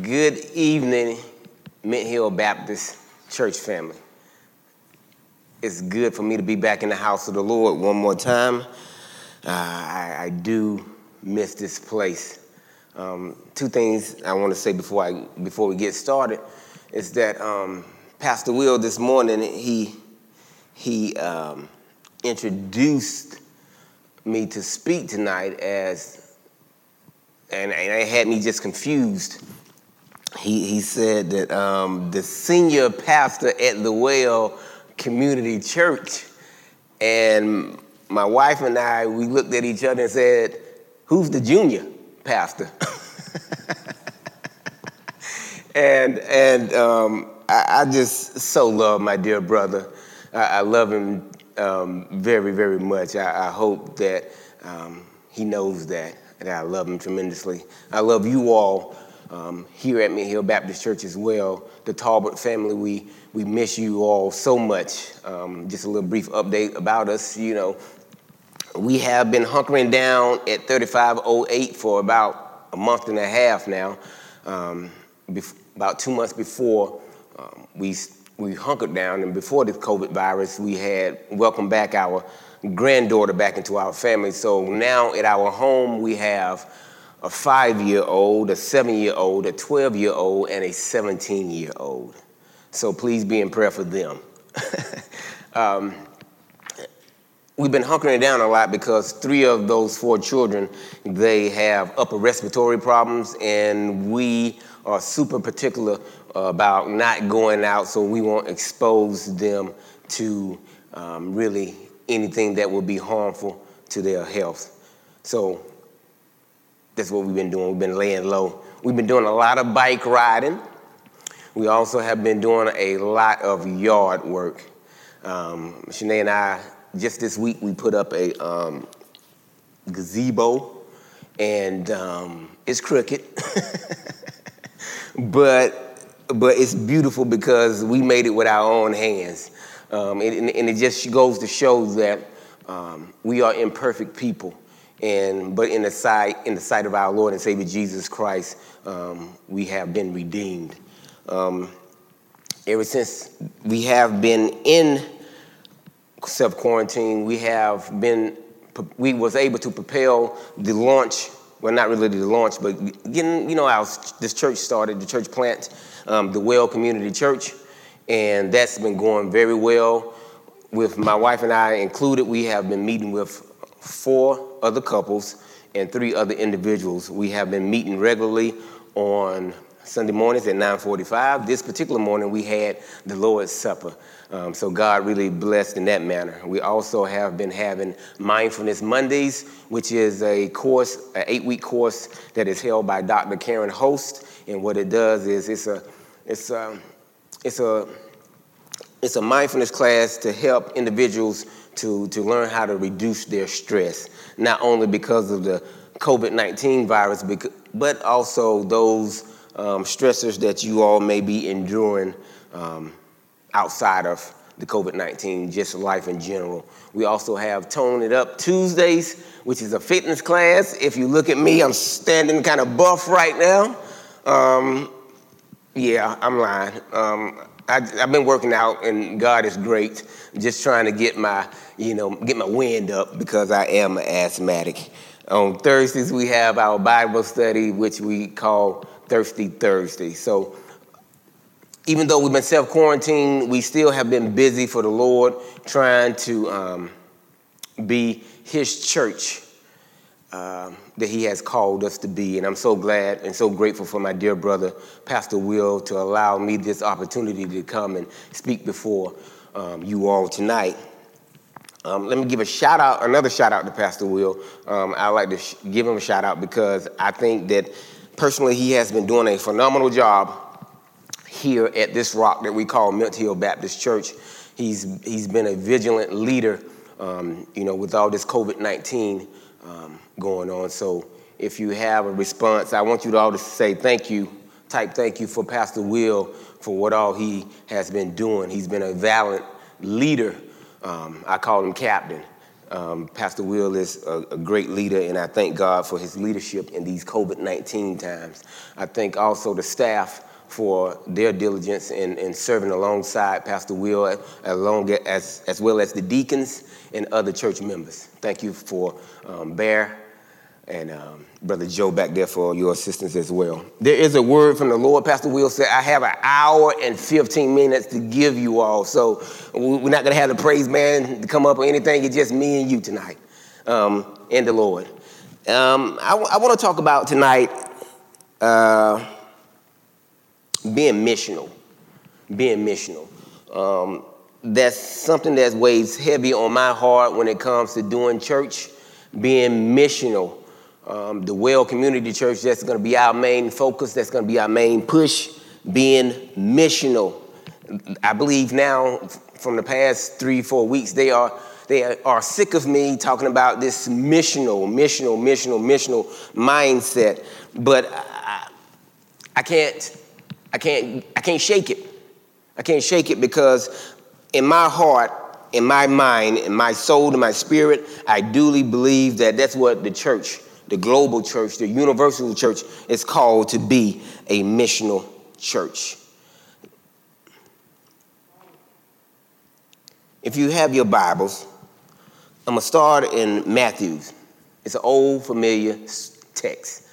Good evening, Mint Hill Baptist Church family. It's good for me to be back in the house of the Lord one more time. Uh, I, I, do miss this place. Um, two things I want to say before I before we get started is that um, Pastor Will this morning he he um, introduced me to speak tonight as and, and it had me just confused he, he said that um, the senior pastor at the Well Community Church, and my wife and I, we looked at each other and said, Who's the junior pastor? and and um, I, I, just so love my dear brother. I, I love him um, very, very much. I, I hope that um, he knows that, that I love him tremendously. I love you all um, here at Mint Hill Baptist Church as well. The Talbert family, we, we miss you all so much. Um, just a little brief update about us. You know, we have been hunkering down at 3508 for about a month and a half now. Um, bef- about two months before um, we, we hunkered down, and before the COVID virus, we had welcomed back our granddaughter back into our family. So now at our home, we have a five year old, a seven year old, a 12 year old, and a 17 year old. So please be in prayer for them. um, we've been hunkering down a lot because three of those four children they have upper respiratory problems and we are super particular about not going out so we won't expose them to um, really anything that will be harmful to their health so that's what we've been doing. We've been laying low. We've been doing a lot of bike riding. We also have been doing a lot of yard work. Um, Shanae and I, just this week, we put up a um, gazebo, and um, it's crooked, but but it's beautiful because we made it with our own hands, um, and, and, it just goes to show that um, we are imperfect people and but in the sight in the sight of our Lord and Savior Jesus Christ, um, we have been redeemed. Um, ever since we have been in self quarantine, we have been we was able to propel the launch. Well, not really the launch, but getting you know our this church started, the church plant, um, the Well Community Church, and that's been going very well. With my wife and I included, we have been meeting with four other couples and three other individuals. We have been meeting regularly on Sunday mornings at 9:45. This particular morning, we had the Lord's Supper. Um, so God really blessed in that manner. We also have been having Mindfulness Mondays, which is a course, an eight-week course that is held by Dr. Karen Host. And what it does is it's a, it's a, it's a, it's a mindfulness class to help individuals to, to learn how to reduce their stress, not only because of the COVID 19 virus, but also those um, stressors that you all may be enduring um, outside of the COVID 19, just life in general. We also have Tone It Up Tuesdays, which is a fitness class. If you look at me, I'm standing kind of buff right now. Um, yeah, I'm lying. Um, I, have been working out, and God is great. Just trying to get my, you know, get my wind up because I am an asthmatic. On Thursdays we have our Bible study, which we call Thirsty Thursday. So, even though we've been self quarantined, we still have been busy for the Lord, trying to um, be His church um, that he has called us to be. And I'm so glad and so grateful for my dear brother, Pastor Will, to allow me this opportunity to come and speak before um, you all tonight. Um, let me give a shout out, another shout out to Pastor Will. Um, I like to sh- give him a shout out because I think that personally he has been doing a phenomenal job here at this rock that we call Mint Hill Baptist Church. He's, he's been a vigilant leader, um, you know, with all this COVID 19 um, going on. So if you have a response, I want you to all to say thank you, type thank you for Pastor Will for what all he has been doing. He's been a valiant leader. Um, I call him captain. Um, Pastor Will is a, a, great leader, and I thank God for his leadership in these COVID 19 times. I thank also the staff for their diligence in, in serving alongside Pastor Will, along as, as well as the deacons and other church members. Thank you for um, Bear and um, Brother Joe back there for your assistance as well. There is a word from the Lord. Pastor Will said, I have an hour and 15 minutes to give you all. So we're not going to have the praise man to come up or anything. It's just me and you tonight um, and the Lord. Um, I, I want to talk about tonight uh, being missional. Being missional. Um, that's something that weighs heavy on my heart when it comes to doing church, being missional um, the Well Community Church, that's going to be our main focus, that's going to be our main push, being missional. I believe now, from the past three, four weeks, they are they are sick of me talking about this missional, missional, missional, missional mindset. But I, I can't, I can't, I can't shake it. I can't shake it because in my heart, in my mind, in my soul, in my spirit, I duly believe that that's what the church the global church, the universal church, is called to be a missional church. If you have your Bibles, I'm going to start in Matthew's. It's an old, familiar text.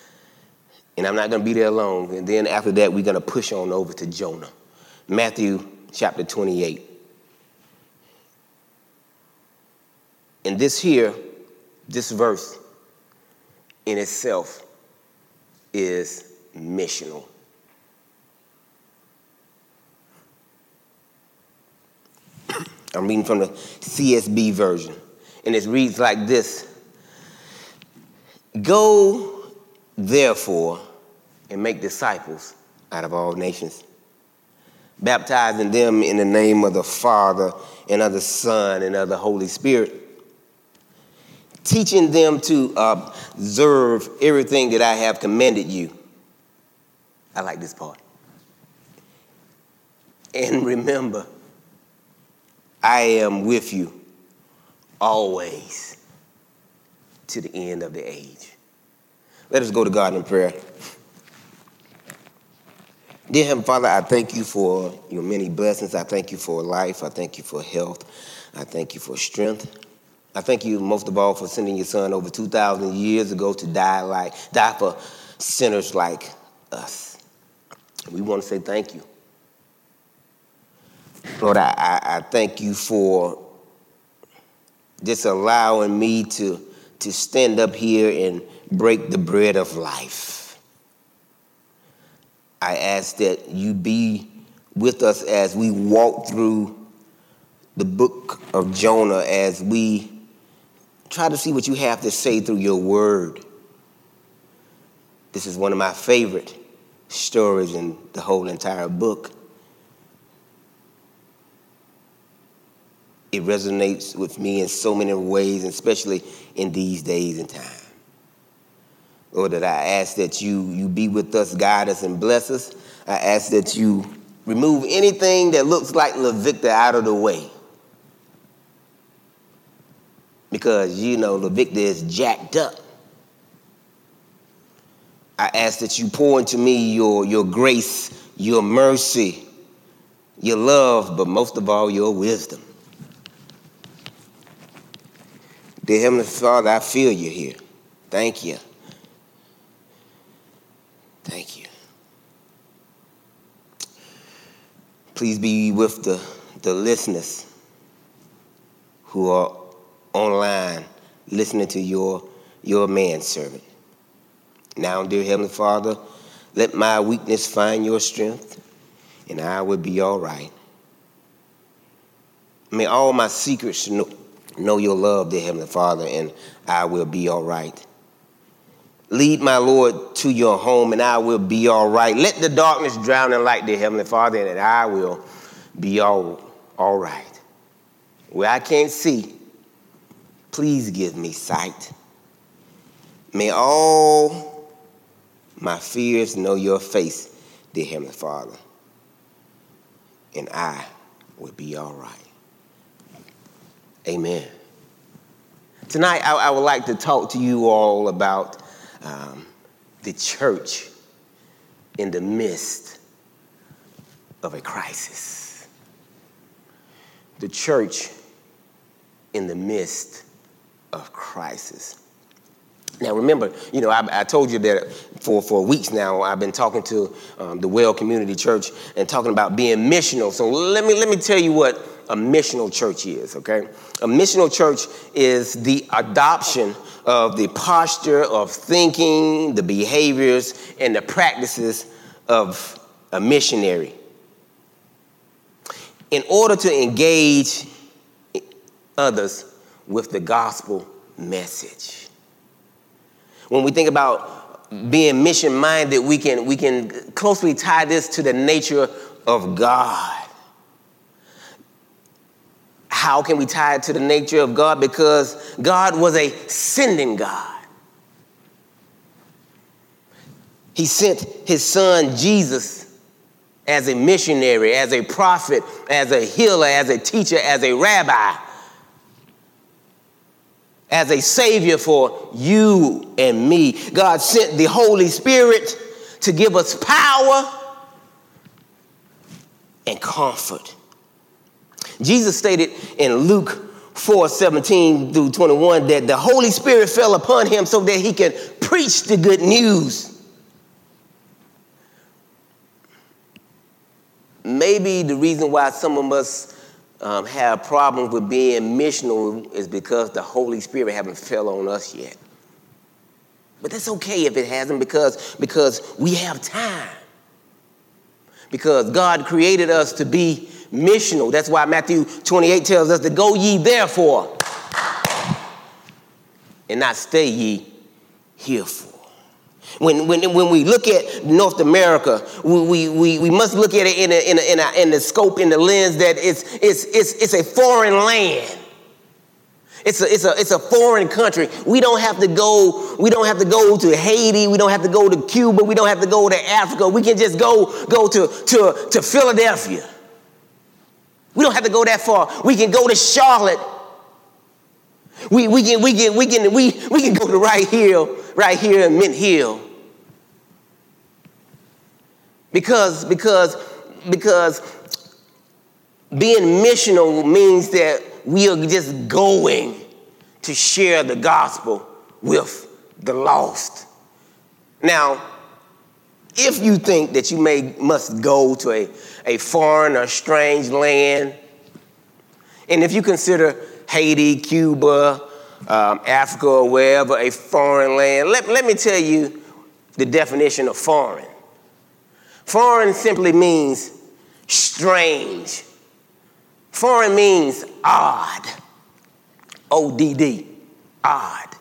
And I'm not going to be there long. And then after that, we're going to push on over to Jonah. Matthew chapter 28. And this here, this verse, in itself is missional. I'm reading from the CSB version, and it reads like this Go, therefore, and make disciples out of all nations, baptizing them in the name of the Father, and of the Son, and of the Holy Spirit teaching them to uh, observe everything that I have commanded you. I like this part. And remember, I am with you always to the end of the age. Let us go to God in prayer. Dear Heavenly Father, I thank you for your many blessings. I thank you for life. I thank you for health. I thank you for strength. I thank you most of all for sending your son over 2,000 years ago to die like die for sinners like us. We want to say thank you. Lord, I, I, I thank you for just allowing me to, to stand up here and break the bread of life. I ask that you be with us as we walk through the book of Jonah, as we Try to see what you have to say through your word. This is one of my favorite stories in the whole entire book. It resonates with me in so many ways, especially in these days and time. Lord, that I ask that you, you be with us, guide us, and bless us. I ask that you remove anything that looks like LaVictor out of the way because you know the victor is jacked up. I ask that you pour into me your, your grace, your mercy, your love, but most of all, your wisdom. Dear Heavenly Father, I feel you here. Thank you. Thank you. Please be with the, the listeners who are online listening to your, your manservant. Now, dear Heavenly Father, let my weakness find your strength, and I will be all right. May all my secrets know, know your love, dear Heavenly Father, and I will be all right. Lead my Lord to your home, and I will be all right. Let the darkness drown in light, dear Heavenly Father, and I will be all, all right. Where I can't see, Please give me sight. May all my fears know your face, dear Heavenly Father, and I will be all right. Amen. Tonight, I, I, would like to talk to you all about um, the church in the midst of a crisis. The church in the midst of crisis. Now, remember, you know, I, I, told you that for, for weeks now, I've been talking to um, the Well Community Church and talking about being missional. So let me, let me tell you what a missional church is, okay? A missional church is the adoption of the posture of thinking, the behaviors, and the practices of a missionary. In order to engage others with the gospel message. When we think about being mission minded, we can, we can closely tie this to the nature of God. How can we tie it to the nature of God? Because God was a sending God. He sent his son Jesus as a missionary, as a prophet, as a healer, as a teacher, as a rabbi, as a savior for you and me. God sent the Holy Spirit to give us power and comfort. Jesus stated in Luke 4 17 through 21 that the Holy Spirit fell upon him so that he could preach the good news. Maybe the reason why some of us um, have problems with being missional is because the Holy Spirit haven't fell on us yet. But that's okay if it hasn't because, because we have time. Because God created us to be missional. That's why Matthew 28 tells us to go ye therefore and not stay ye herefore. When, when, when we look at North America, we, we, we must look at it in, a, in, a, in, a, in the scope, in the lens that it's, it's, it's, it's a foreign land. It's a, it's, a, it's a foreign country. We don't have to go, we don't have to go to Haiti, we don't have to go to Cuba, we don't have to go to Africa. We can just go, go to, to, to Philadelphia. We don't have to go that far. We can go to Charlotte. We, we, can, we, can, we, can, we, we can go to right here, right here in Mint Hill. Because, because, because being missional means that we are just going to share the gospel with the lost. Now, if you think that you may must go to a, a foreign or strange land, and if you consider Haiti, Cuba, um, Africa, or wherever a foreign land, let, let me tell you the definition of foreign. Foreign simply means strange. Foreign means odd. O D D, odd.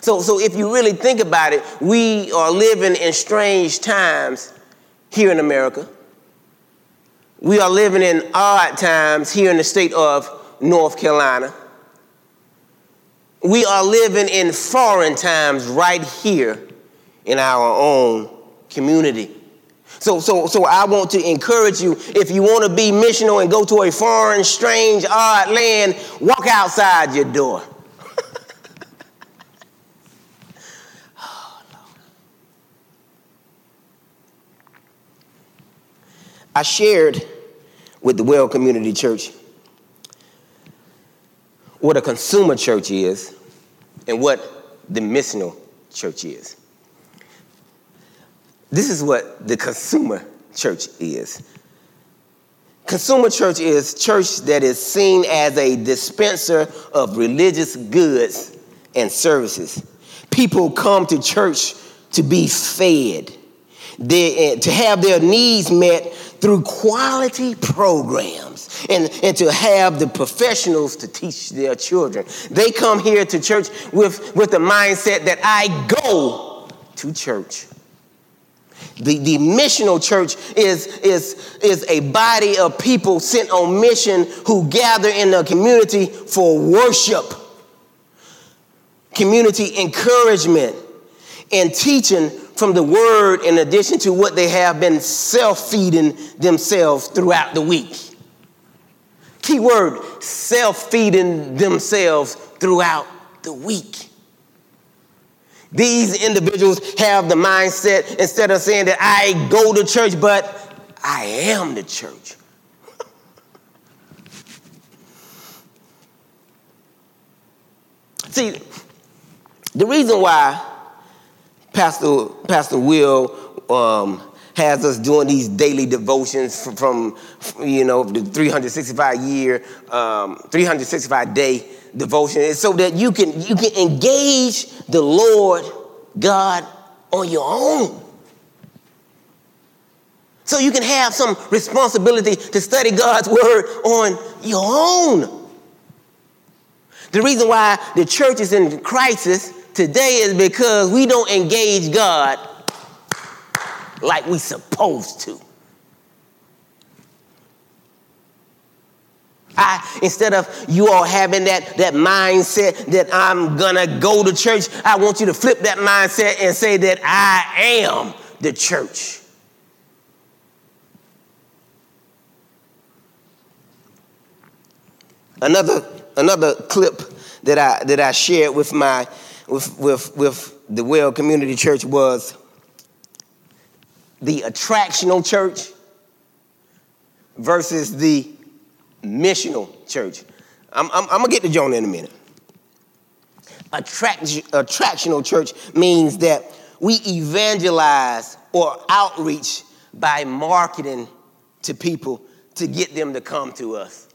So, so if you really think about it, we are living in strange times here in America. We are living in odd times here in the state of North Carolina. We are living in foreign times right here in our own community. So, so, so I want to encourage you if you want to be missional and go to a foreign, strange, odd land, walk outside your door. I shared with the Well Community Church what a consumer church is and what the missional church is. This is what the consumer church is. Consumer church is church that is seen as a dispenser of religious goods and services. People come to church to be fed, they, eh, to have their needs met through quality programs and, and to have the professionals to teach their children. They come here to church with, with the mindset that I go to church. The, the missional church is, is, is a body of people sent on mission who gather in the community for worship, community encouragement, and teaching from the word in addition to what they have been self feeding themselves throughout the week. Keyword self feeding themselves throughout the week. These individuals have the mindset instead of saying that I go to church, but I am the church. See, the reason why Pastor, Pastor Will um, has us doing these daily devotions from, from you know, the 365 year, um, 365 day devotion is so that you can, you can engage the Lord God on your own. So you can have some responsibility to study God's word on your own. The reason why the church is in crisis today is because we don't engage God like we supposed to. I, instead of you all having that, that mindset that I'm gonna go to church, I want you to flip that mindset and say that I am the church. Another, another clip that I, that I shared with, my, with, with, with the Well Community Church was the attractional church versus the missional church. I'm, I'm, I'm gonna get to Jonah in a minute. Attract, attractional church means that we evangelize or outreach by marketing to people to get them to come to us.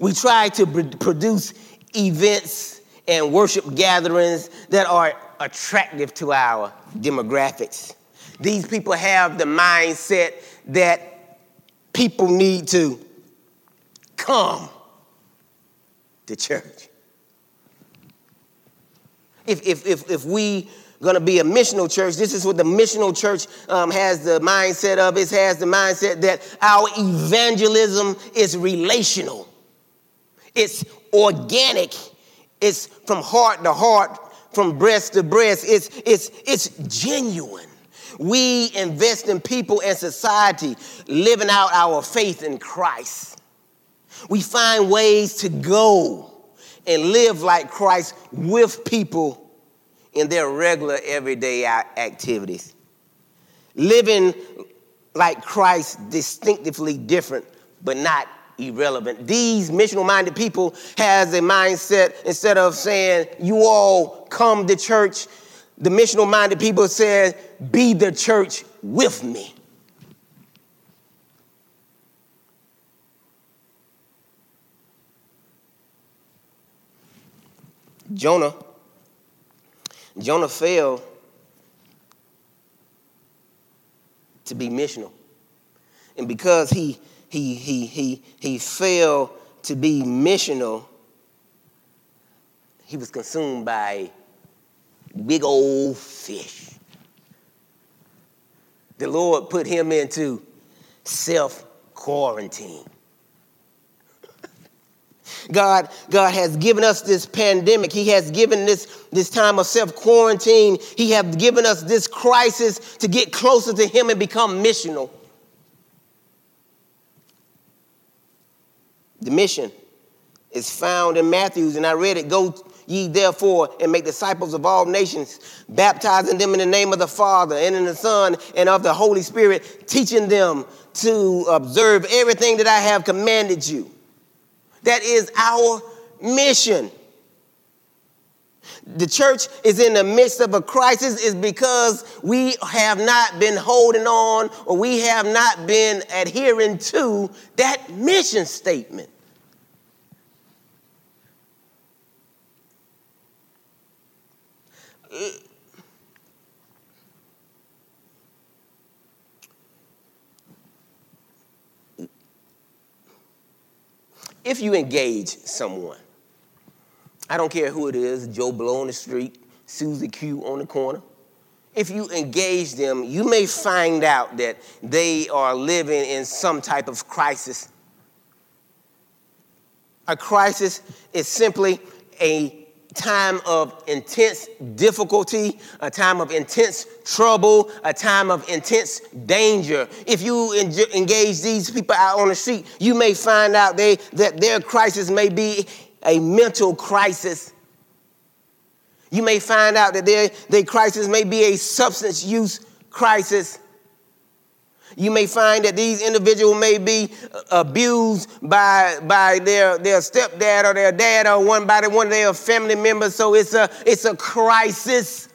We try to produce events and worship gatherings that are attractive to our demographics. These people have the mindset that people need to come to church. If, if, if, if we gonna be a missional church, this is what the missional church um, has the mindset of. It has the mindset that our evangelism is relational. It's organic. It's from heart to heart, from breast to breast. It's, it's, it's genuine. We invest in people and society living out our faith in Christ. We find ways to go and live like Christ with people in their regular everyday activities. Living like Christ distinctively different, but not irrelevant. These missional minded people has a mindset instead of saying, you all come to church, the missional minded people said, be the church with me. Jonah, Jonah failed to be missional. And because he he, he, he, he failed to be missional, he was consumed by big old fish. The Lord put him into self quarantine. God, God has given us this pandemic. He has given this, this time of self quarantine. He has given us this crisis to get closer to Him and become missional. The mission is found in Matthew's, and I read it. Go ye therefore and make disciples of all nations, baptizing them in the name of the Father and in the Son and of the Holy Spirit, teaching them to observe everything that I have commanded you. That is our mission. The church is in the midst of a crisis is because we have not been holding on or we have not been adhering to that mission statement. If you engage someone, I don't care who it is, Joe Blow on the street, Susie Q on the corner. If you engage them, you may find out that they are living in some type of crisis. A crisis is simply a time of intense difficulty, a time of intense trouble, a time of intense danger. If you engage these people out on the street, you may find out they, that their crisis may be a mental crisis. You may find out that their, their crisis may be a substance use crisis. You may find that these individuals may be uh, abused by, by their, their stepdad or their dad or one by one of their family members. So it's a, it's a crisis.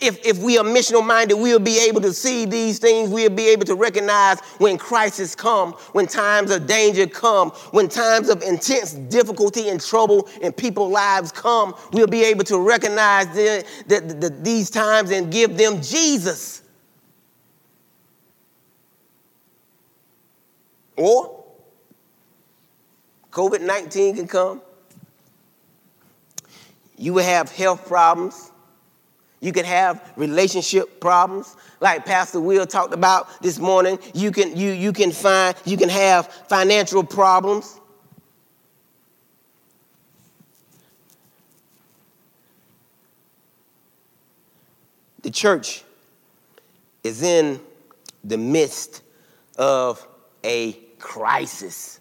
If, if we are missional minded, we'll be able to see these things. We'll be able to recognize when crisis come, when times of danger come, when times of intense difficulty and trouble in people's lives come. We'll be able to recognize the, the, the, these times and give them Jesus. Or COVID 19 can come. You will have health problems. You can have relationship problems. Like Pastor Will talked about this morning, you can, you, you can find, you can have financial problems. The church is in the midst of a crisis.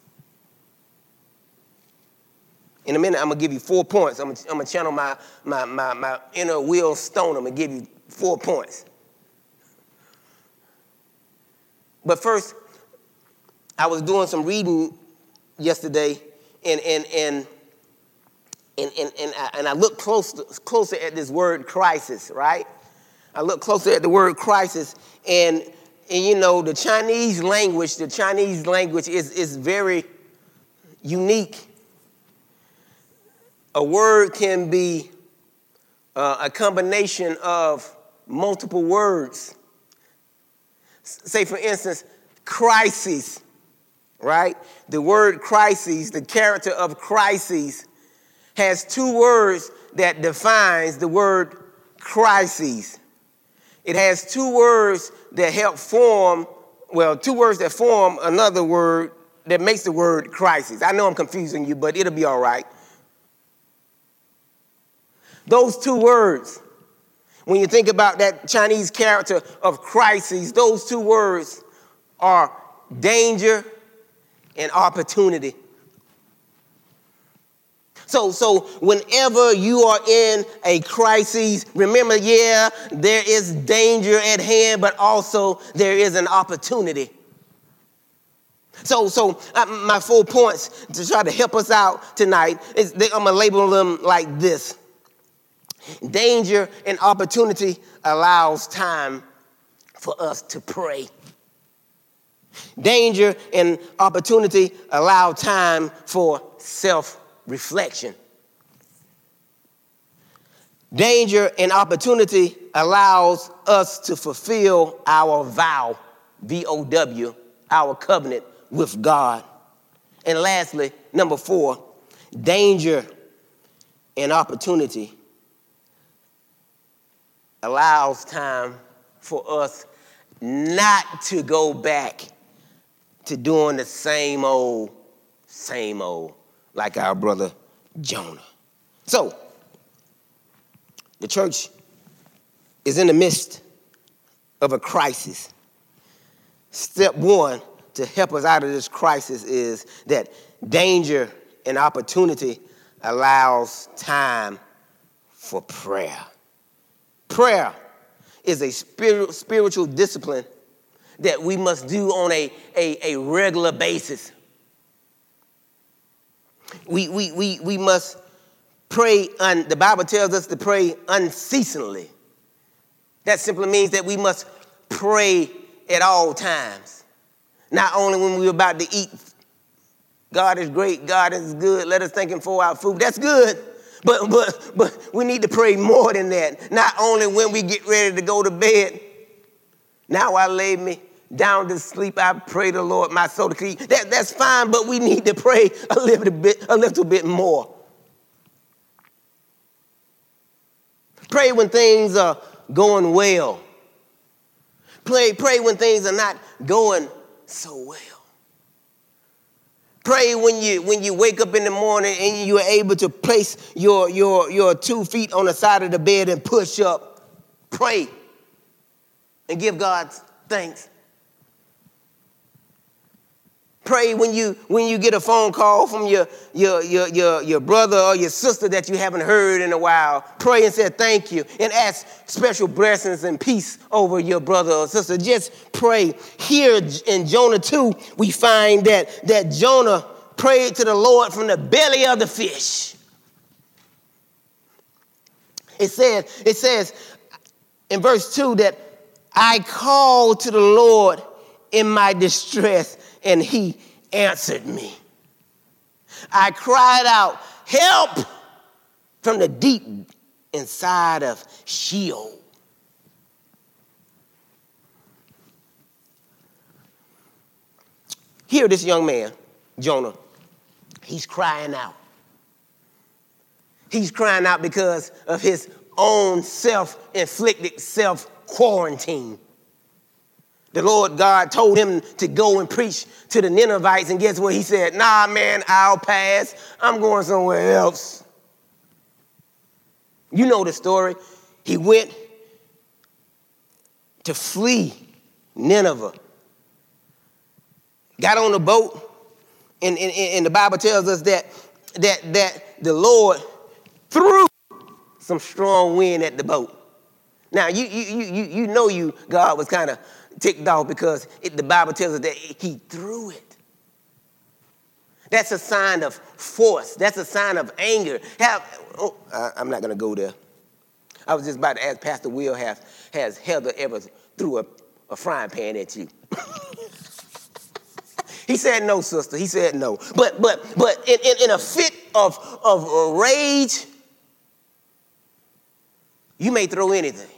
In a minute, I'm gonna give you four points. I'm gonna, I'm gonna channel my, my, my, my inner Will Stone. I'm gonna give you four points. But first, I was doing some reading yesterday, and, and, and, and, and, and, I, and I looked close, closer at this word crisis, right? I looked closer at the word crisis, and and you know, the Chinese language, the Chinese language is, is very unique. A word can be uh, a combination of multiple words. Say, for instance, crises, right? The word crises, the character of crises, has two words that defines the word crises. It has two words that help form, well, two words that form another word that makes the word crisis. I know I'm confusing you, but it'll be all right. Those two words, when you think about that Chinese character of crises, those two words are danger and opportunity. So, so whenever you are in a crisis, remember, yeah, there is danger at hand, but also there is an opportunity. So, so uh, my four points to try to help us out tonight is they, I'm gonna label them like this: danger and opportunity allows time for us to pray. Danger and opportunity allow time for self reflection. Danger and opportunity allows us to fulfill our vow, V O W, our covenant with God. And lastly, number four, danger and opportunity allows time for us not to go back to doing the same old, same old like our brother Jonah. So, the church is in the midst of a crisis. Step one to help us out of this crisis is that danger and opportunity allows time for prayer. Prayer is a spiritual discipline that we must do on a, a, a regular basis. We, we, we, we must pray, un, the Bible tells us to pray unceasingly. That simply means that we must pray at all times. Not only when we're about to eat. God is great, God is good, let us thank Him for our food. That's good. But, but, but we need to pray more than that. Not only when we get ready to go to bed. Now I lay me down to sleep, I pray the Lord my soul to keep. That, that's fine, but we need to pray a little bit, a little bit more. Pray when things are going well. Pray, pray when things are not going so well. Pray when you when you wake up in the morning and you are able to place your your your two feet on the side of the bed and push up. Pray and give God thanks. Pray when you when you get a phone call from your, your, your, your, your brother or your sister that you haven't heard in a while. Pray and say thank you and ask special blessings and peace over your brother or sister. Just pray. Here in Jonah 2, we find that, that Jonah prayed to the Lord from the belly of the fish. It says, it says in verse 2 that I called to the Lord in my distress and he answered me. I cried out, Help! from the deep inside of Sheol. Here, this young man, Jonah, he's crying out. He's crying out because of his own self inflicted self quarantine. The Lord God told him to go and preach to the Ninevites, and guess what? He said, Nah, man, I'll pass. I'm going somewhere else. You know the story. He went to flee Nineveh, got on the boat, and, and, and the Bible tells us that, that, that the Lord threw some strong wind at the boat. Now, you, you, you, you know you, God was kind of ticked off because it, the Bible tells us that he threw it. That's a sign of force. That's a sign of anger. Have, oh, I, am not going to go there. I was just about to ask Pastor Will, have, has Heather ever threw a, a frying pan at you? he said no, sister. He said no. But but but in, in, in a fit of, of rage, you may throw anything.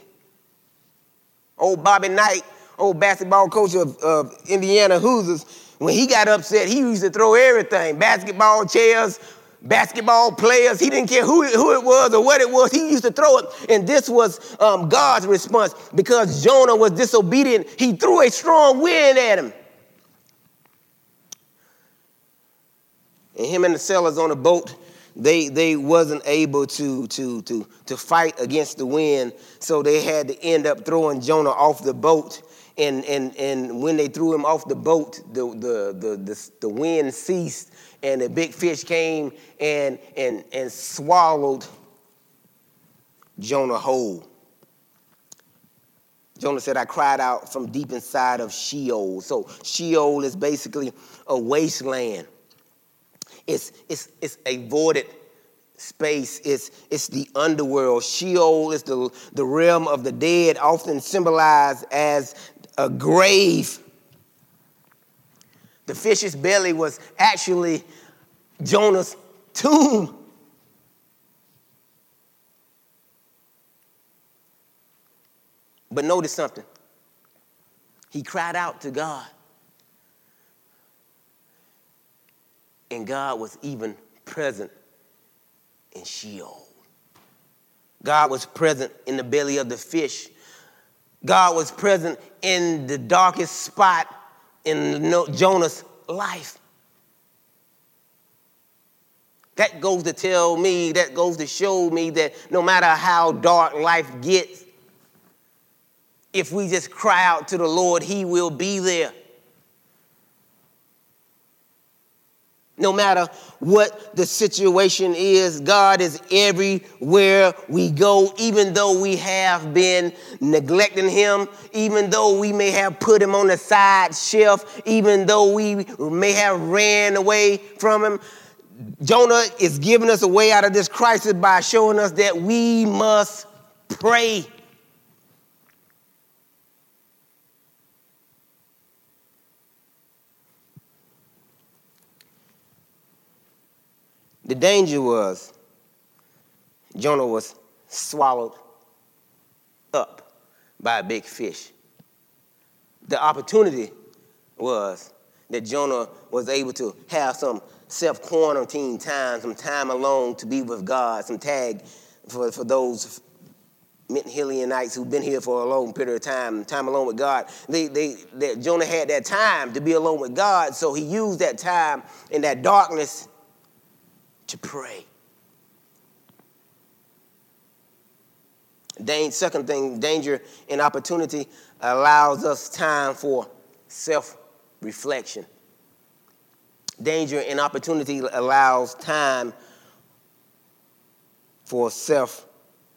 Old Bobby Knight old basketball coach of, of Indiana Hoosiers, when he got upset, he used to throw everything basketball chairs, basketball players. He didn't care who, who it was or what it was. He used to throw it. And this was um, God's response because Jonah was disobedient. He threw a strong wind at him. And him and the sailors on the boat, they, they wasn't able to, to, to, to fight against the wind. So they had to end up throwing Jonah off the boat and, and, and when they threw him off the boat, the, the, the, the, the wind ceased and a big fish came and, and, and swallowed Jonah whole. Jonah said, I cried out from deep inside of Sheol. So Sheol is basically a wasteland. It's, it's, it's a voided space. It's, it's the underworld. Sheol is the, the realm of the dead, often symbolized as a grave. The fish's belly was actually Jonah's tomb. But notice something. He cried out to God. And God was even present in Sheol. God was present in the belly of the fish God was present in the darkest spot in Jonah's life. That goes to tell me, that goes to show me that no matter how dark life gets, if we just cry out to the Lord, He will be there. No matter what the situation is, God is everywhere we go, even though we have been neglecting Him, even though we may have put Him on the side shelf, even though we may have ran away from Him. Jonah is giving us a way out of this crisis by showing us that we must pray. The danger was Jonah was swallowed up by a big fish. The opportunity was that Jonah was able to have some self quarantine time, some time alone to be with God, some tag for, for those Hileanites who've been here for a long period of time, time alone with God. They, they, they, Jonah had that time to be alone with God, so he used that time in that darkness to pray. second thing, danger and opportunity allows us time for self reflection. Danger and opportunity allows time for self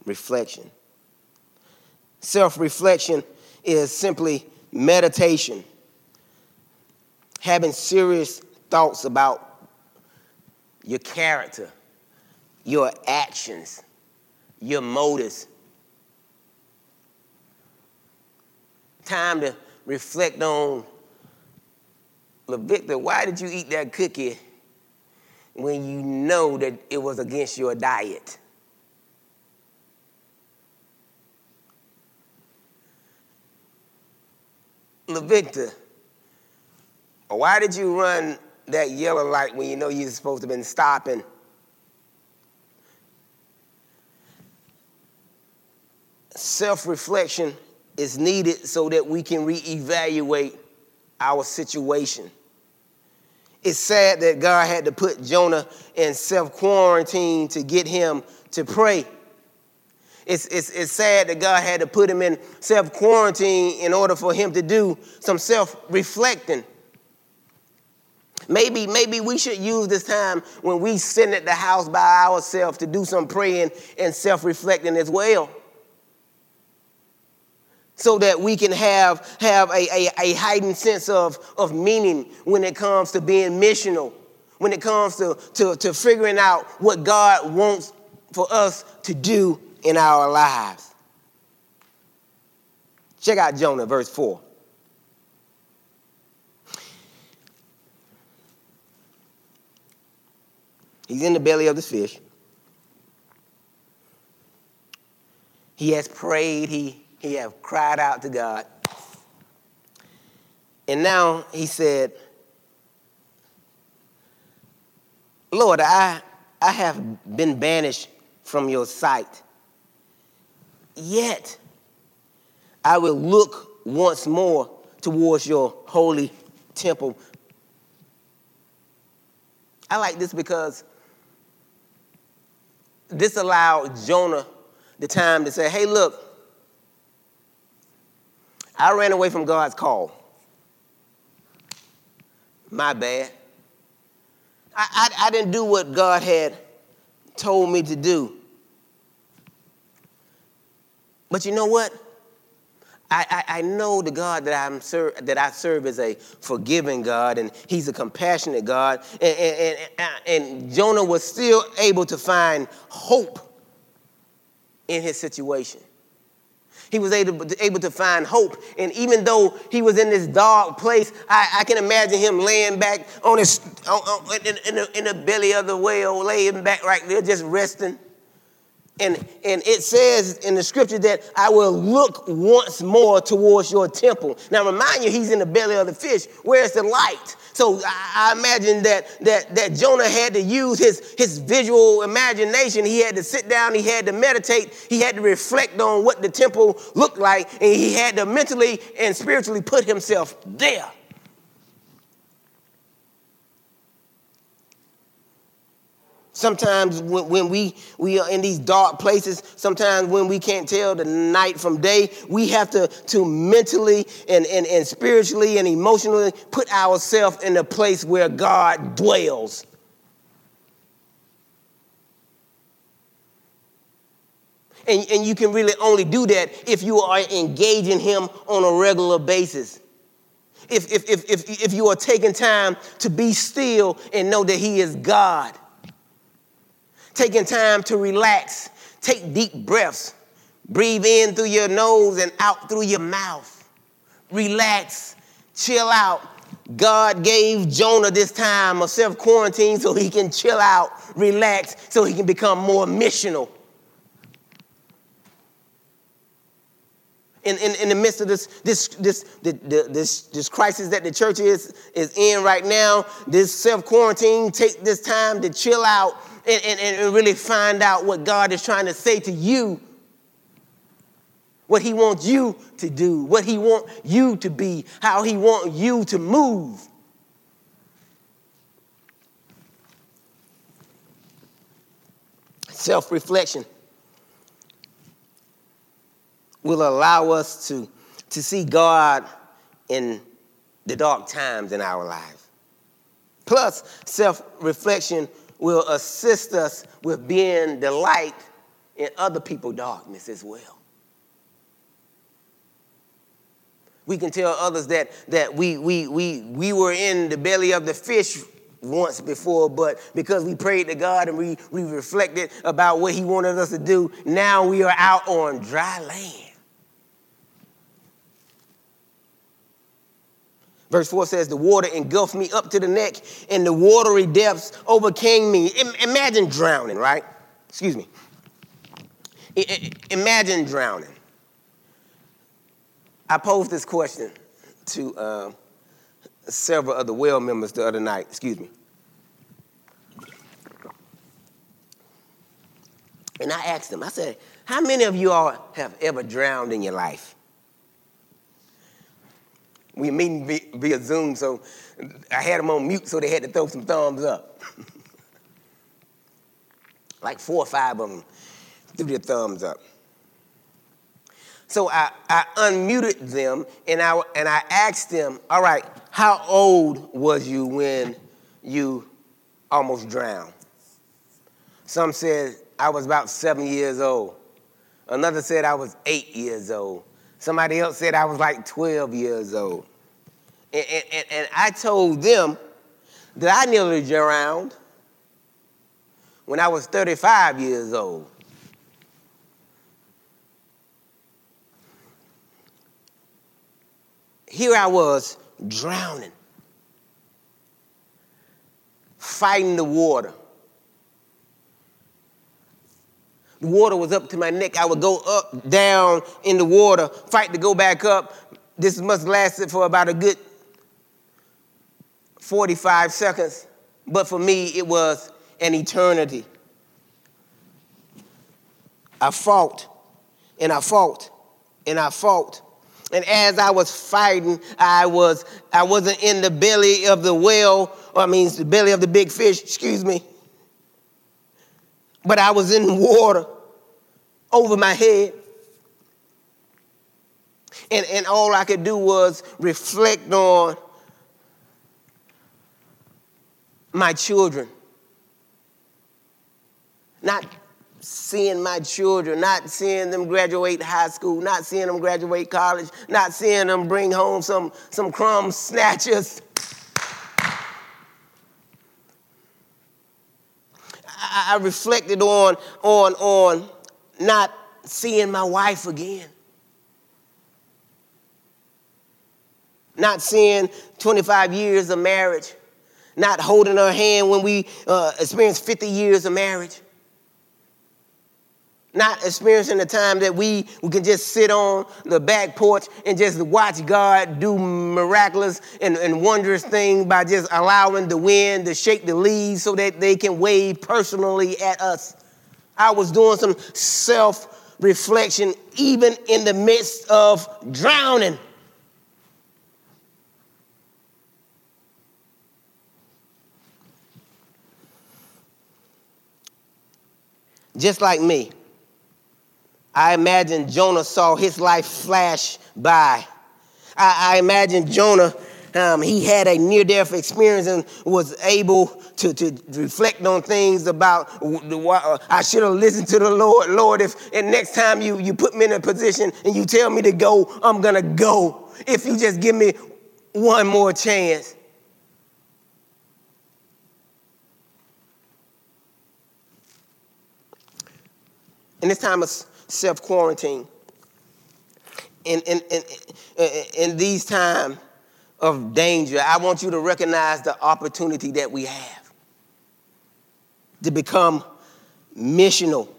reflection. Self reflection is simply meditation, having serious thoughts about your character, your actions, your motives. Time to reflect on, LaVictor, why did you eat that cookie when you know that it was against your diet? LaVictor, why did you run that yellow light when you know you're supposed to have been stopping? Self reflection is needed so that we can reevaluate our situation. It's sad that God had to put Jonah in self quarantine to get him to pray. It's, it's, it's sad that God had to put him in self quarantine in order for him to do some self reflecting. Maybe, maybe we should use this time when we sit at the house by ourselves to do some praying and self reflecting as well. So that we can have, have a, a, a heightened sense of, of meaning when it comes to being missional, when it comes to, to, to figuring out what God wants for us to do in our lives. Check out Jonah, verse 4. He's in the belly of this fish. He has prayed, he, he has cried out to God. And now he said, Lord, I, I have been banished from your sight Yet I will look once more towards your holy temple. I like this because this allowed Jonah the time to say, hey, look, I ran away from God's call. My bad. I, I, I didn't do what God had told me to do. But you know what? I, I, I, know the God that, I'm ser- that I serve is a forgiving God and he's a compassionate God. And, and, and, and Jonah was still able to find hope in his situation. He was able, able to find hope. And even though he was in this dark place, I, I can imagine him laying back on his, on, on, in, in, the, in the belly of the whale, laying back right there, just resting and, and it says in the scripture that I will look once more towards your temple. Now, remind you, he's in the belly of the fish. Where's the light? So I, I imagine that, that, that Jonah had to use his, his visual imagination. He had to sit down, he had to meditate, he had to reflect on what the temple looked like, and he had to mentally and spiritually put himself there. Sometimes when, when, we, we are in these dark places, sometimes when we can't tell the night from day, we have to, to mentally and, and, and spiritually and emotionally put ourselves in a place where God dwells. And, and you can really only do that if you are engaging Him on a regular basis. If, if, if, if, if you are taking time to be still and know that He is God taking time to relax, take deep breaths, breathe in through your nose and out through your mouth. Relax, chill out. God gave Jonah this time of self quarantine so he can chill out, relax, so he can become more missional. In, in, in the midst of this, this, this, this, this crisis that the church is, is in right now, this self quarantine, take this time to chill out and, and, and really find out what God is trying to say to you what he wants you to do, what he wants you to be, how he wants you to move. Self reflection will allow us to, to see God in the dark times in our lives. Plus, self reflection will assist us with being the light in other people's darkness as well. We can tell others that, that we, we, we, we were in the belly of the fish once before, but because we prayed to God and we, we reflected about what He wanted us to do, now we are out on dry land. Verse 4 says, The water engulfed me up to the neck, and the watery depths overcame me. imagine drowning, right? Excuse me. imagine drowning. I posed this question to uh, several of the well members the other night. Excuse me. And I asked them, I said, How many of you all have ever drowned in your life? We meeting via Zoom, so I had them on mute, so they had to throw some thumbs up. like four or five of them threw their thumbs up. So I, I unmuted them and I, and I asked them, all right, how old was you when you almost drowned? Some said I was about seven years old. Another said I was eight years old. Somebody else said I was like 12 years old. And, and, and I told them that I nearly drowned when I was 35 years old. Here I was drowning, fighting the water. The water was up to my neck. I would go up, down in the water, fight to go back up. This must lasted for about a good 45 seconds, but for me, it was an eternity. I fought and I fought and I fought. And as I was fighting, I was I wasn't in the belly of the whale, or I mean the belly of the big fish, excuse me. But I was in water over my head. And, and all I could do was reflect on my children. Not seeing my children, not seeing them graduate high school, not seeing them graduate college, not seeing them bring home some, some crumb snatchers. I, I reflected on, on, on not seeing my wife again. Not seeing 25 years of marriage. Not holding her hand when we uh, experience 50 years of marriage. Not experiencing the time that we, we can just sit on the back porch and just watch God do miraculous and, and wondrous things by just allowing the wind to shake the leaves so that they can wave personally at us. I was doing some self reflection even in the midst of drowning. Just like me, I imagine Jonah saw his life flash by. I, I imagine Jonah um, he had a near death experience and was able to, to reflect on things about uh, I should have listened to the Lord. Lord, if and next time you, you put me in a position and you tell me to go, I'm gonna go. If you just give me one more chance. In this time of self quarantine, in, in, in, in, these times, of danger, I want you to recognize the opportunity that we have to become missional.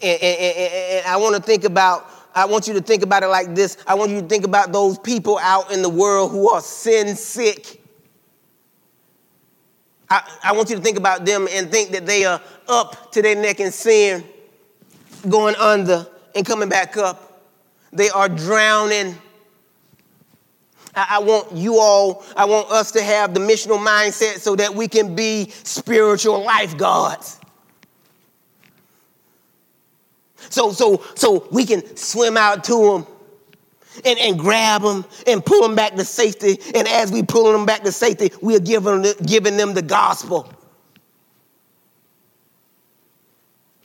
And, and, and, I want to think about, I want you to think about it like this. I want you to think about those people out in the world who are sin sick. I, I want you to think about them and think that they are up to their neck in sin, going under and coming back up. They are drowning. I, want you all, I want us to have the missional mindset so that we can be spiritual lifeguards. So, so, so we can swim out to them and, and grab them and pull them back to safety. And as we pull them back to safety, we are giving, giving them the gospel.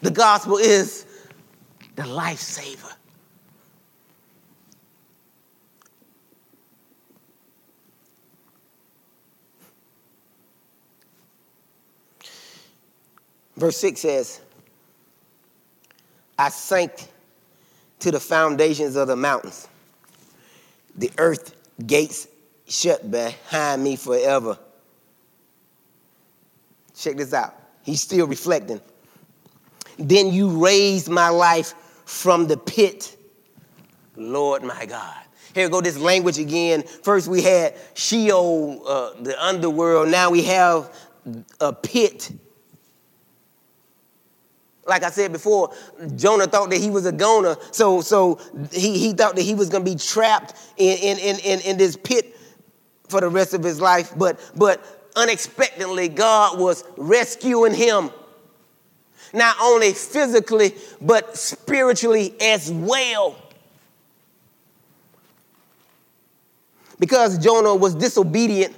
The gospel is the lifesaver. Verse 6 says, I sank to the foundations of the mountains. The earth gates shut behind me forever. Check this out. He's still reflecting. Then you raised my life from the pit, Lord my God. Here go this language again. First we had Sheol, uh, the underworld. Now we have a pit like I said before, Jonah thought that he was a goner, so, so he, he thought that he was going to be trapped in, in, in, in this pit for the rest of his life. But, but unexpectedly, God was rescuing him, not only physically, but spiritually as well. Because Jonah was disobedient,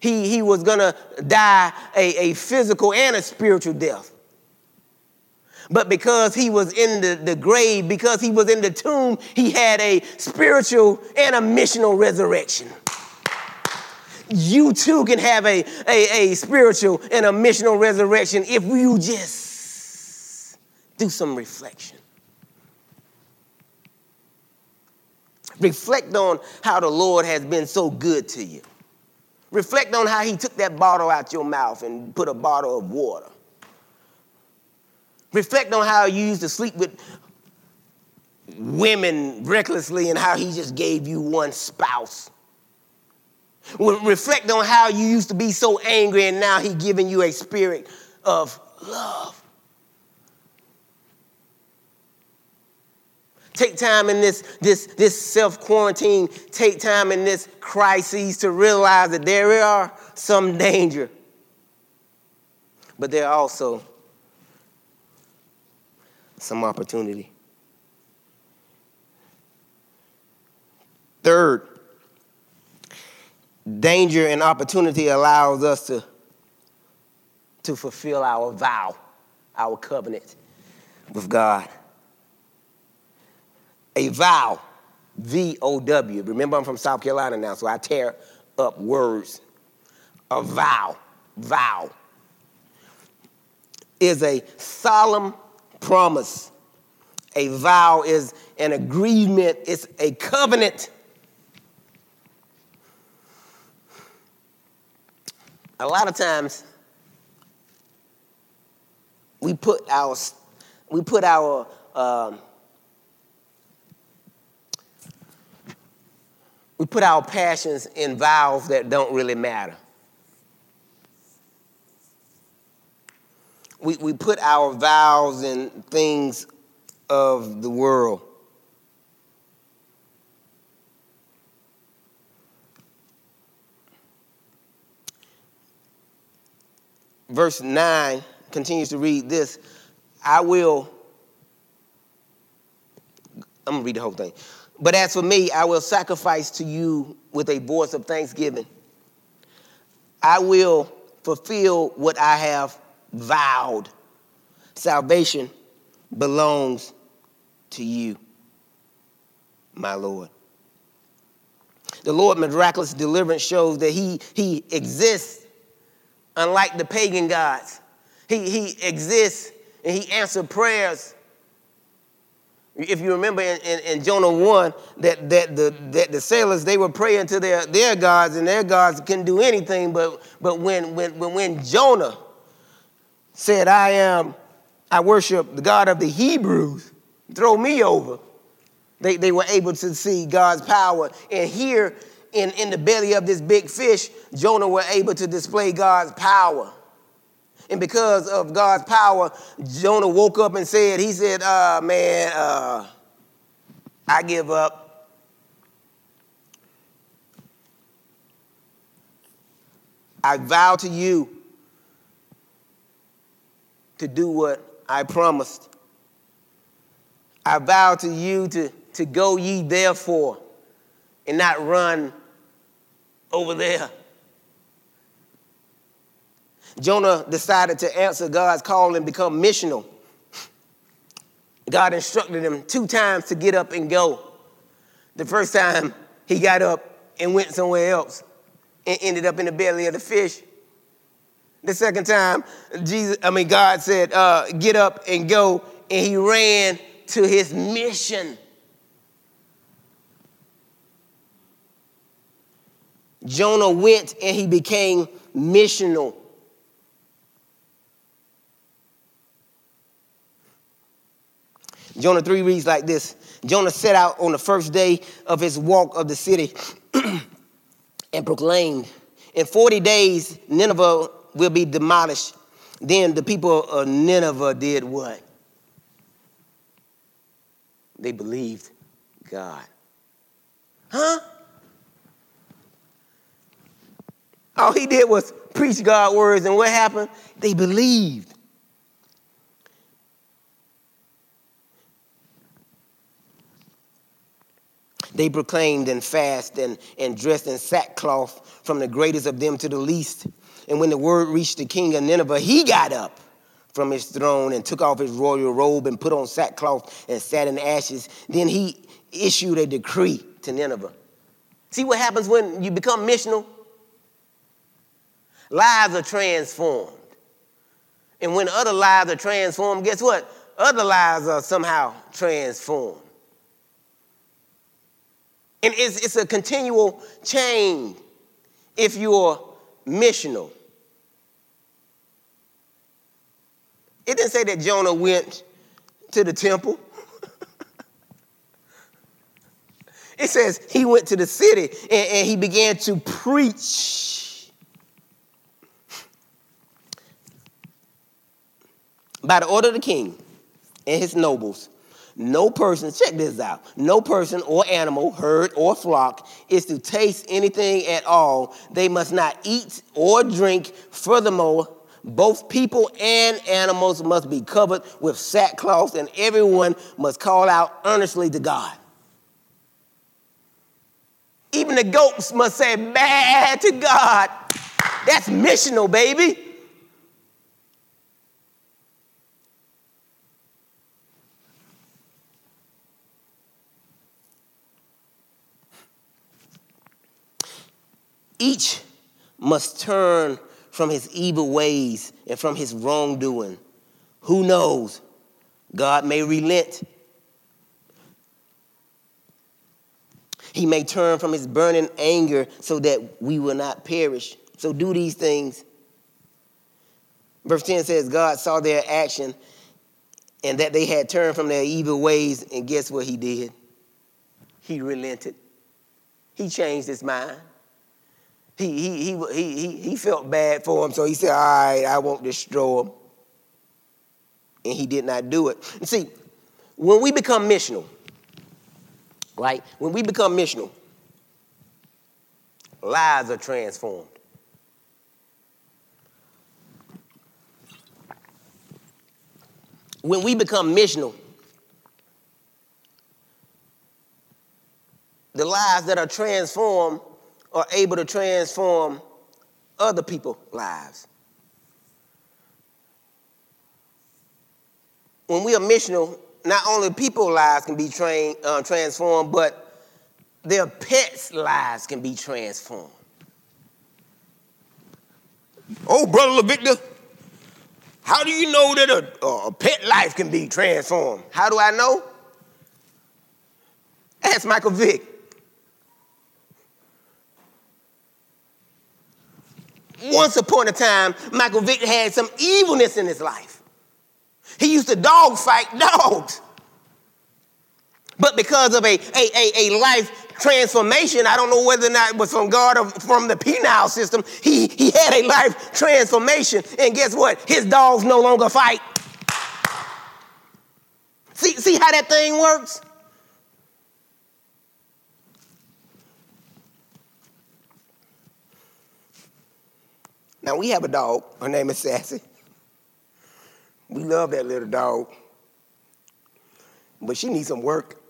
he, he was going to die a, a physical and a spiritual death. But because he was in the, the grave, because he was in the tomb, he had a spiritual and a missional resurrection. You too can have a, a, a spiritual and a missional resurrection if you just do some reflection. Reflect on how the Lord has been so good to you. Reflect on how he took that bottle out your mouth and put a bottle of water. Reflect on how you used to sleep with women recklessly and how he just gave you one spouse. Reflect on how you used to be so angry and now he's giving you a spirit of love. Take time in this, this, this self quarantine, take time in this crisis to realize that there are some danger, but there are also some opportunity. Third, danger and opportunity allows us to, to fulfill our vow, our covenant with God. A vow, V O W. Remember, I'm from South Carolina now, so I tear up words. A vow, vow, is a solemn promise. A vow is an agreement, it's a covenant. A lot of times, we put our, we put our, um, we put our passions in vows that don't really matter. We, we put our vows in things of the world. Verse 9 continues to read this I will, I'm gonna read the whole thing. But as for me, I will sacrifice to you with a voice of thanksgiving. I will fulfill what I have vowed. Salvation belongs to you, my Lord. The Lord miraculous deliverance shows that he, he exists unlike the pagan gods. He, he exists and he answered prayers. If you remember in, in, in, Jonah 1, that, that, the, that the sailors, they were praying to their, their gods and their gods couldn't do anything. But, but when, when, when Jonah said, I am, I worship the God of the Hebrews, throw me over. They, they were able to see God's power. And here in, in the belly of this big fish, Jonah were able to display God's power. And because of God's power, Jonah woke up and said, he said, uh, man, uh, I give up. I vow to you to do what I promised. I vow to you to, to go ye therefore and not run over there. Jonah decided to answer God's call and become missional. God instructed him two times to get up and go. The first time he got up and went somewhere else and ended up in the belly of the fish. The second time, Jesus, I mean, God said, uh, "Get up and go," and he ran to his mission. Jonah went and he became missional. Jonah 3 reads like this Jonah set out on the first day of his walk of the city and proclaimed, In 40 days, Nineveh will be demolished. Then the people of Nineveh did what? They believed God. Huh? All he did was preach God's words, and what happened? They believed. They proclaimed and fasted and, and dressed in sackcloth from the greatest of them to the least. And when the word reached the king of Nineveh, he got up from his throne and took off his royal robe and put on sackcloth and sat in ashes. Then he issued a decree to Nineveh. See what happens when you become missional? Lives are transformed. And when other lives are transformed, guess what? Other lives are somehow transformed. And it's, it's a continual chain if you're missional. It didn't say that Jonah went to the temple. it says he went to the city and, and he began to preach. By the order of the king and his nobles, no person, check this out, no person or animal, herd or flock is to taste anything at all. They must not eat or drink. Furthermore, both people and animals must be covered with sackcloth, and everyone must call out earnestly to God. Even the goats must say, bad to God. That's missional, baby. Each must turn from his evil ways and from his wrongdoing. Who knows? God may relent. He may turn from his burning anger so that we will not perish. So do these things. Verse 10 says, God saw their action and that they had turned from their evil ways, and guess what he did? He relented. He changed his mind he, he, he, he, he felt bad for him, so he said, All right, I won't destroy him. And he did not do it. And see, when we become missional, right? When we become missional, lives are transformed. When we become missional, the lives that are transformed are able to transform other people's lives. When we are missional, not only people's lives can be train, uh, transformed, but their pets' lives can be transformed. Oh, Brother LaVictor, how do you know that a, a pet life can be transformed? How do I know? Ask Michael Vick. Once upon a time, Michael Vick had some evilness in his life. He used to dog fight dogs. But because of a, a, a, a life transformation, I don't know whether or not it was from God or from the penile system, he, he had a life transformation. And guess what? His dogs no longer fight. See, see how that thing works? Now we have a dog. Her name is Sassy. We love that little dog. But she needs some work.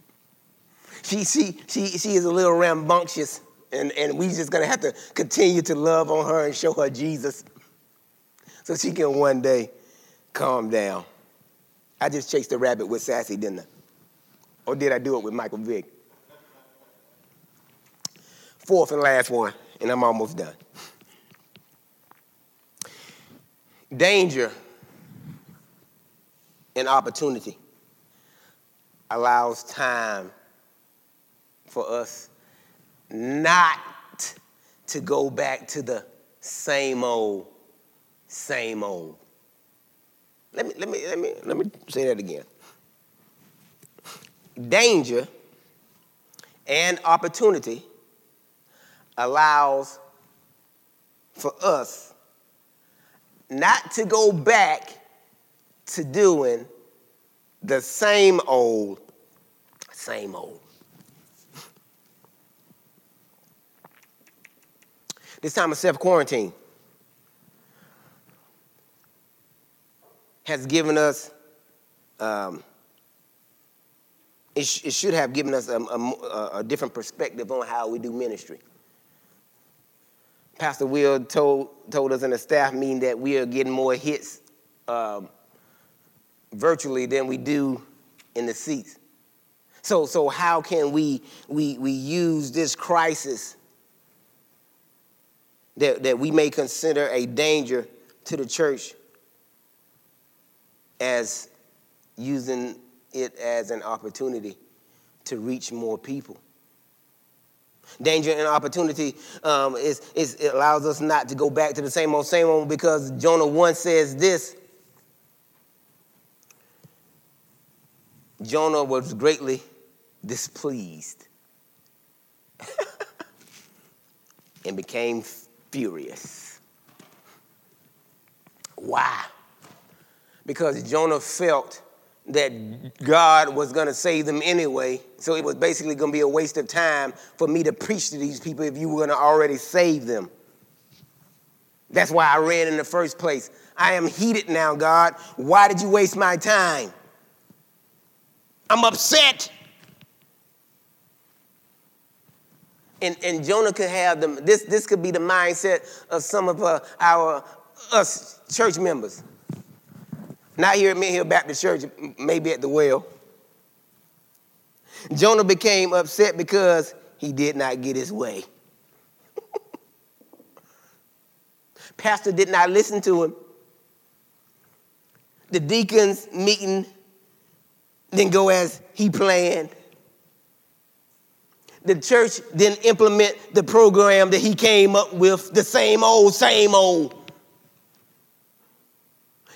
she, she, she, she is a little rambunctious, and, and we just gonna have to continue to love on her and show her Jesus so she can one day calm down. I just chased a rabbit with Sassy, didn't I? Or did I do it with Michael Vick? Fourth and last one, and I'm almost done. Danger and opportunity allows time for us not to go back to the same old, same old. Let me, let me, let me, let me say that again. Danger and opportunity allows for us not to go back to doing the same old, same old. This time of self quarantine has given us, um, it, sh- it, should have given us a, a, a different perspective on how we do ministry. Pastor Will told, told us in the staff meeting that we are getting more hits um, virtually than we do in the seats. So, so how can we, we, we use this crisis that, that we may consider a danger to the church as using it as an opportunity to reach more people? Danger and opportunity um, is, is, it allows us not to go back to the same old, same old because Jonah 1 says this Jonah was greatly displeased and became furious. Why? Because Jonah felt that God was going to save them anyway. So it was basically going to be a waste of time for me to preach to these people if you were going to already save them. That's why I ran in the first place. I am heated now, God. Why did you waste my time? I'm upset. And, and Jonah could have them, this, this could be the mindset of some of uh, our us church members. Not here at Mint Hill Baptist Church, maybe at the well. Jonah became upset because he did not get his way. Pastor did not listen to him. The deacons meeting didn't go as he planned. The church didn't implement the program that he came up with, the same old, same old.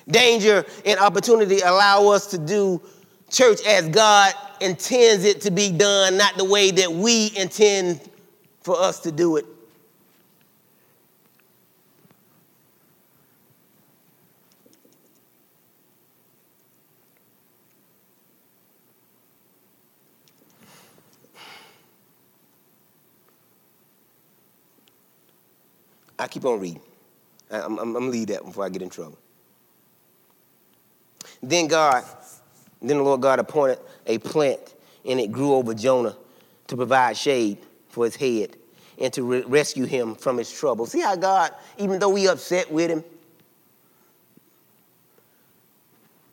Danger and opportunity allow us to do church as God intends it to be done, not the way that we intend for us to do it. I keep on reading. I'm, I'm, I'm leave that before I get in trouble. Then God, then the Lord God appointed a plant, and it grew over Jonah to provide shade for his head and to re- rescue him from his trouble. See how God, even though we upset with him,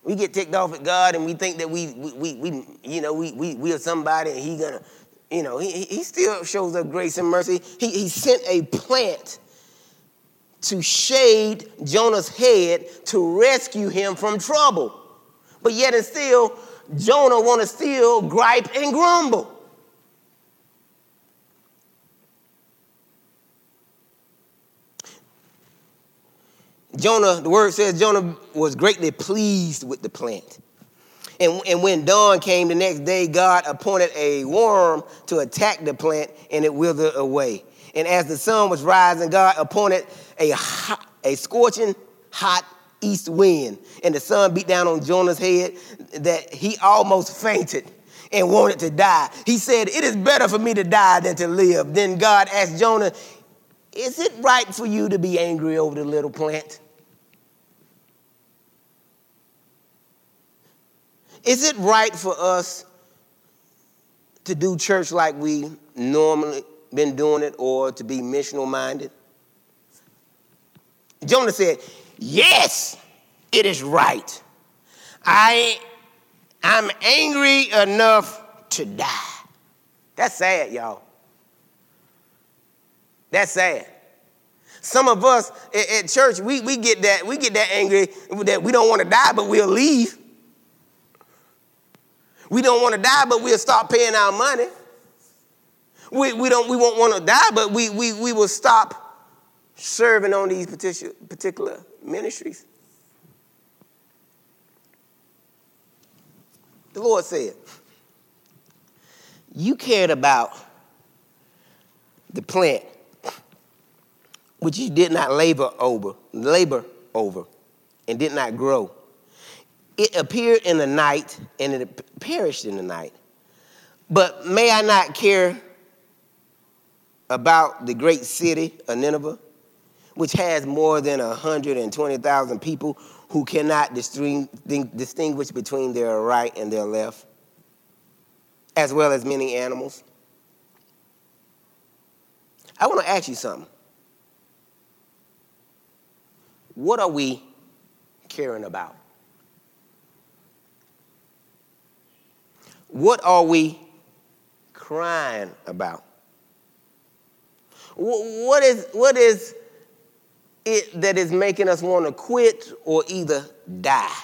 we get ticked off at God and we think that we, we, we, we you know, we, we, we are somebody and he gonna, you know, he, he still shows us grace and mercy. He, he sent a plant to shade Jonah's head to rescue him from trouble. But yet and still, Jonah want to still gripe and grumble. Jonah, the word says Jonah was greatly pleased with the plant. And, and when dawn came the next day, God appointed a worm to attack the plant and it withered away. And as the sun was rising, God appointed a, hot, a scorching hot east wind. And the sun beat down on Jonah's head that he almost fainted and wanted to die. He said, It is better for me to die than to live. Then God asked Jonah, is it right for you to be angry over the little plant? Is it right for us to do church like we normally been doing it or to be missional minded? Jonah said, Yes, it is right. I, I'm angry enough to die. That's sad, y'all. That's sad. Some of us at, at church, we, we get that, we get that angry that we don't want to die, but we'll leave. We don't want to die, but we'll stop paying our money. We, we, don't, we won't want to die, but we, we, we will stop serving on these particular, particular ministries. The Lord said, You cared about the plant which you did not labor over, labor over, and did not grow. It appeared in the night, and it perished in the night. But may I not care about the great city of Nineveh, which has more than 120,000 people who cannot distinguish between their right and their left, as well as many animals? I want to ask you something. What are we caring about? What are we crying about? What is, what is it that is making us want to quit or either die?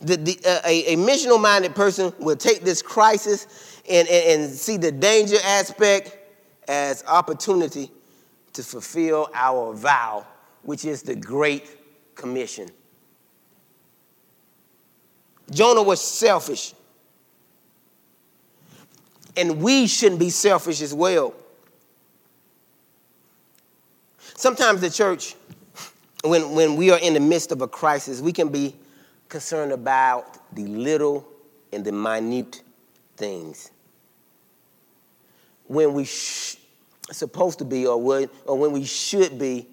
The, the, uh, a, a missional minded person will take this crisis and, and, and see the danger aspect as opportunity to fulfill our vow, which is the Great Commission. Jonah was selfish. And we shouldn't be selfish as well. Sometimes the church, when, when we are in the midst of a crisis, we can be concerned about the little and the minute things. When we sh- supposed to be or, when, or when we should be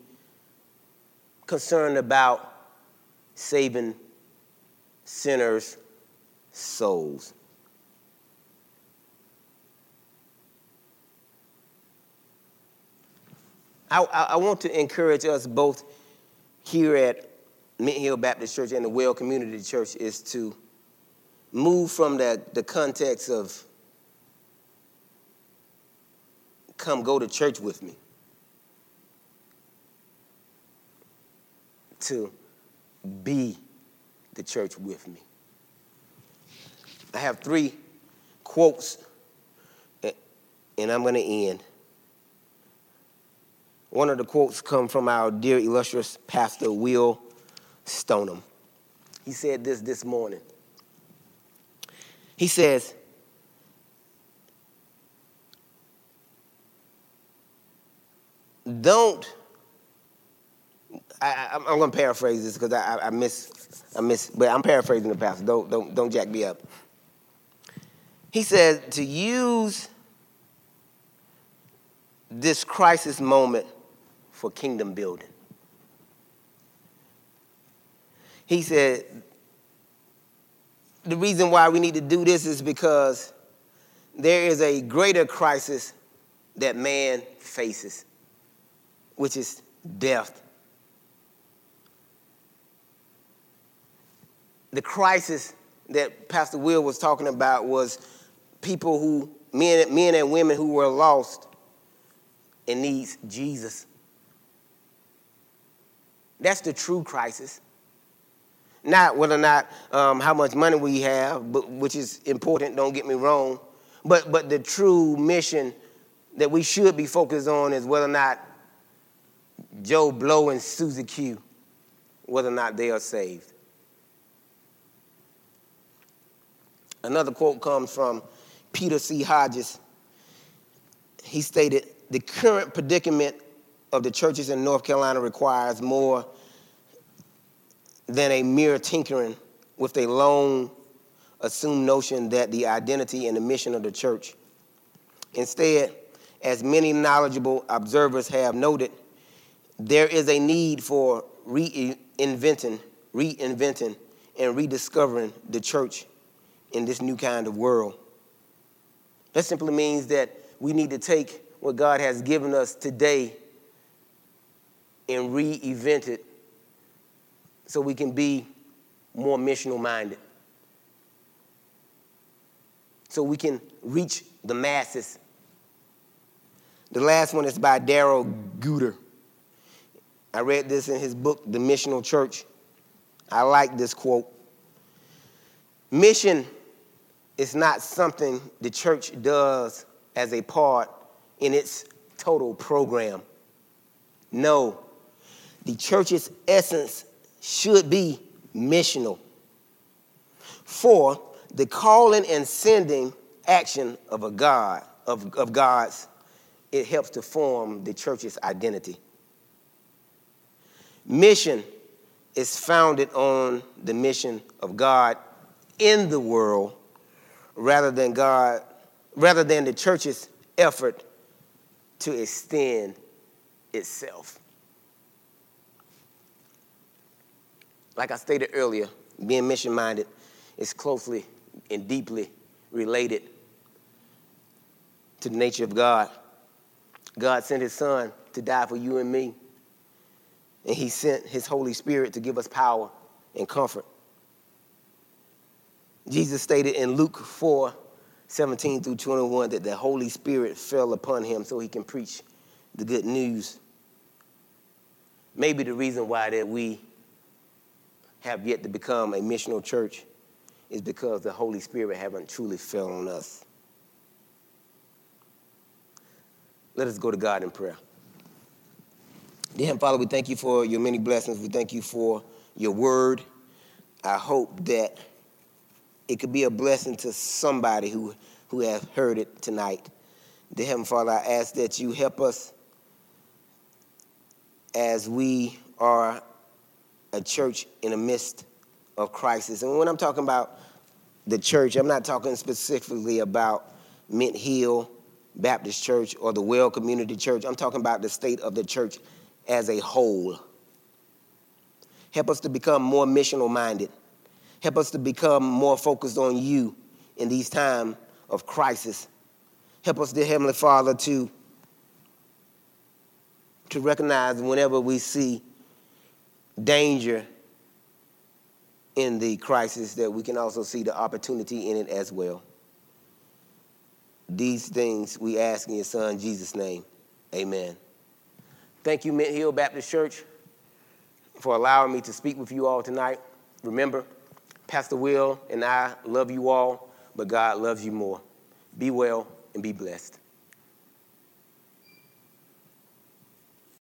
concerned about saving sinners' souls. I, I, want to encourage us both here at Mint Hill Baptist Church and the Well Community Church is to move from the, the context of come go to church with me. To be the church with me. I have three quotes, and I'm going to end. One of the quotes come from our dear illustrious pastor, Will Stoneham. He said this this morning. He says, don't. I, am going to paraphrase this because I, I, miss, I miss, but I'm paraphrasing the pastor. Don't, don't, don't jack me up. He said to use this crisis moment for kingdom building. He said the reason why we need to do this is because there is a greater crisis that man faces which is death. The crisis that Pastor Will was talking about was people who, men, men and women who were lost and needs Jesus. That's the true crisis. Not whether or not um, how much money we have, but, which is important, don't get me wrong, but, but the true mission that we should be focused on is whether or not Joe Blow and Susie Q, whether or not they are saved. Another quote comes from Peter C. Hodges. He stated, The current predicament of the churches in North Carolina requires more than a mere tinkering with a long assumed notion that the identity and the mission of the church. Instead, as many knowledgeable observers have noted, there is a need for reinventing, reinventing, and rediscovering the church in this new kind of world. That simply means that we need to take what God has given us today and reinvent it so we can be more missional minded. So we can reach the masses. The last one is by Darrell Guder. I read this in his book, The Missional Church. I like this quote. Mission is not something the church does as a part in its total program. No, the church's essence should be missional. For the calling and sending action of a God, of, of God's, it helps to form the church's identity. Mission is founded on the mission of God in the world rather than God, rather than the church's effort to extend itself. Like I stated earlier, being mission minded is closely and deeply related to the nature of God. God sent his son to die for you and me. And he sent his Holy Spirit to give us power and comfort. Jesus stated in Luke 4 17 through 21 that the Holy Spirit fell upon him so he can preach the good news. Maybe the reason why that we have yet to become a missional church is because the Holy Spirit haven't truly fell on us. Let us go to God in prayer. Dear Father, we thank you for your many blessings. We thank you for your word. I hope that it could be a blessing to somebody who, who has heard it tonight. Dear Heavenly Father, I ask that you help us as we are a church in the midst of crisis. And when I'm talking about the church, I'm not talking specifically about Mint Hill Baptist Church or the Well Community Church. I'm talking about the state of the church as a whole. Help us to become more missional minded Help us to become more focused on you in these times of crisis. Help us, dear Heavenly Father, to, to recognize whenever we see danger in the crisis that we can also see the opportunity in it as well. These things we ask in your son Jesus' name. Amen. Thank you, Mint Hill Baptist Church, for allowing me to speak with you all tonight. Remember, Pastor Will and I love you all, but God loves you more. Be well and be blessed.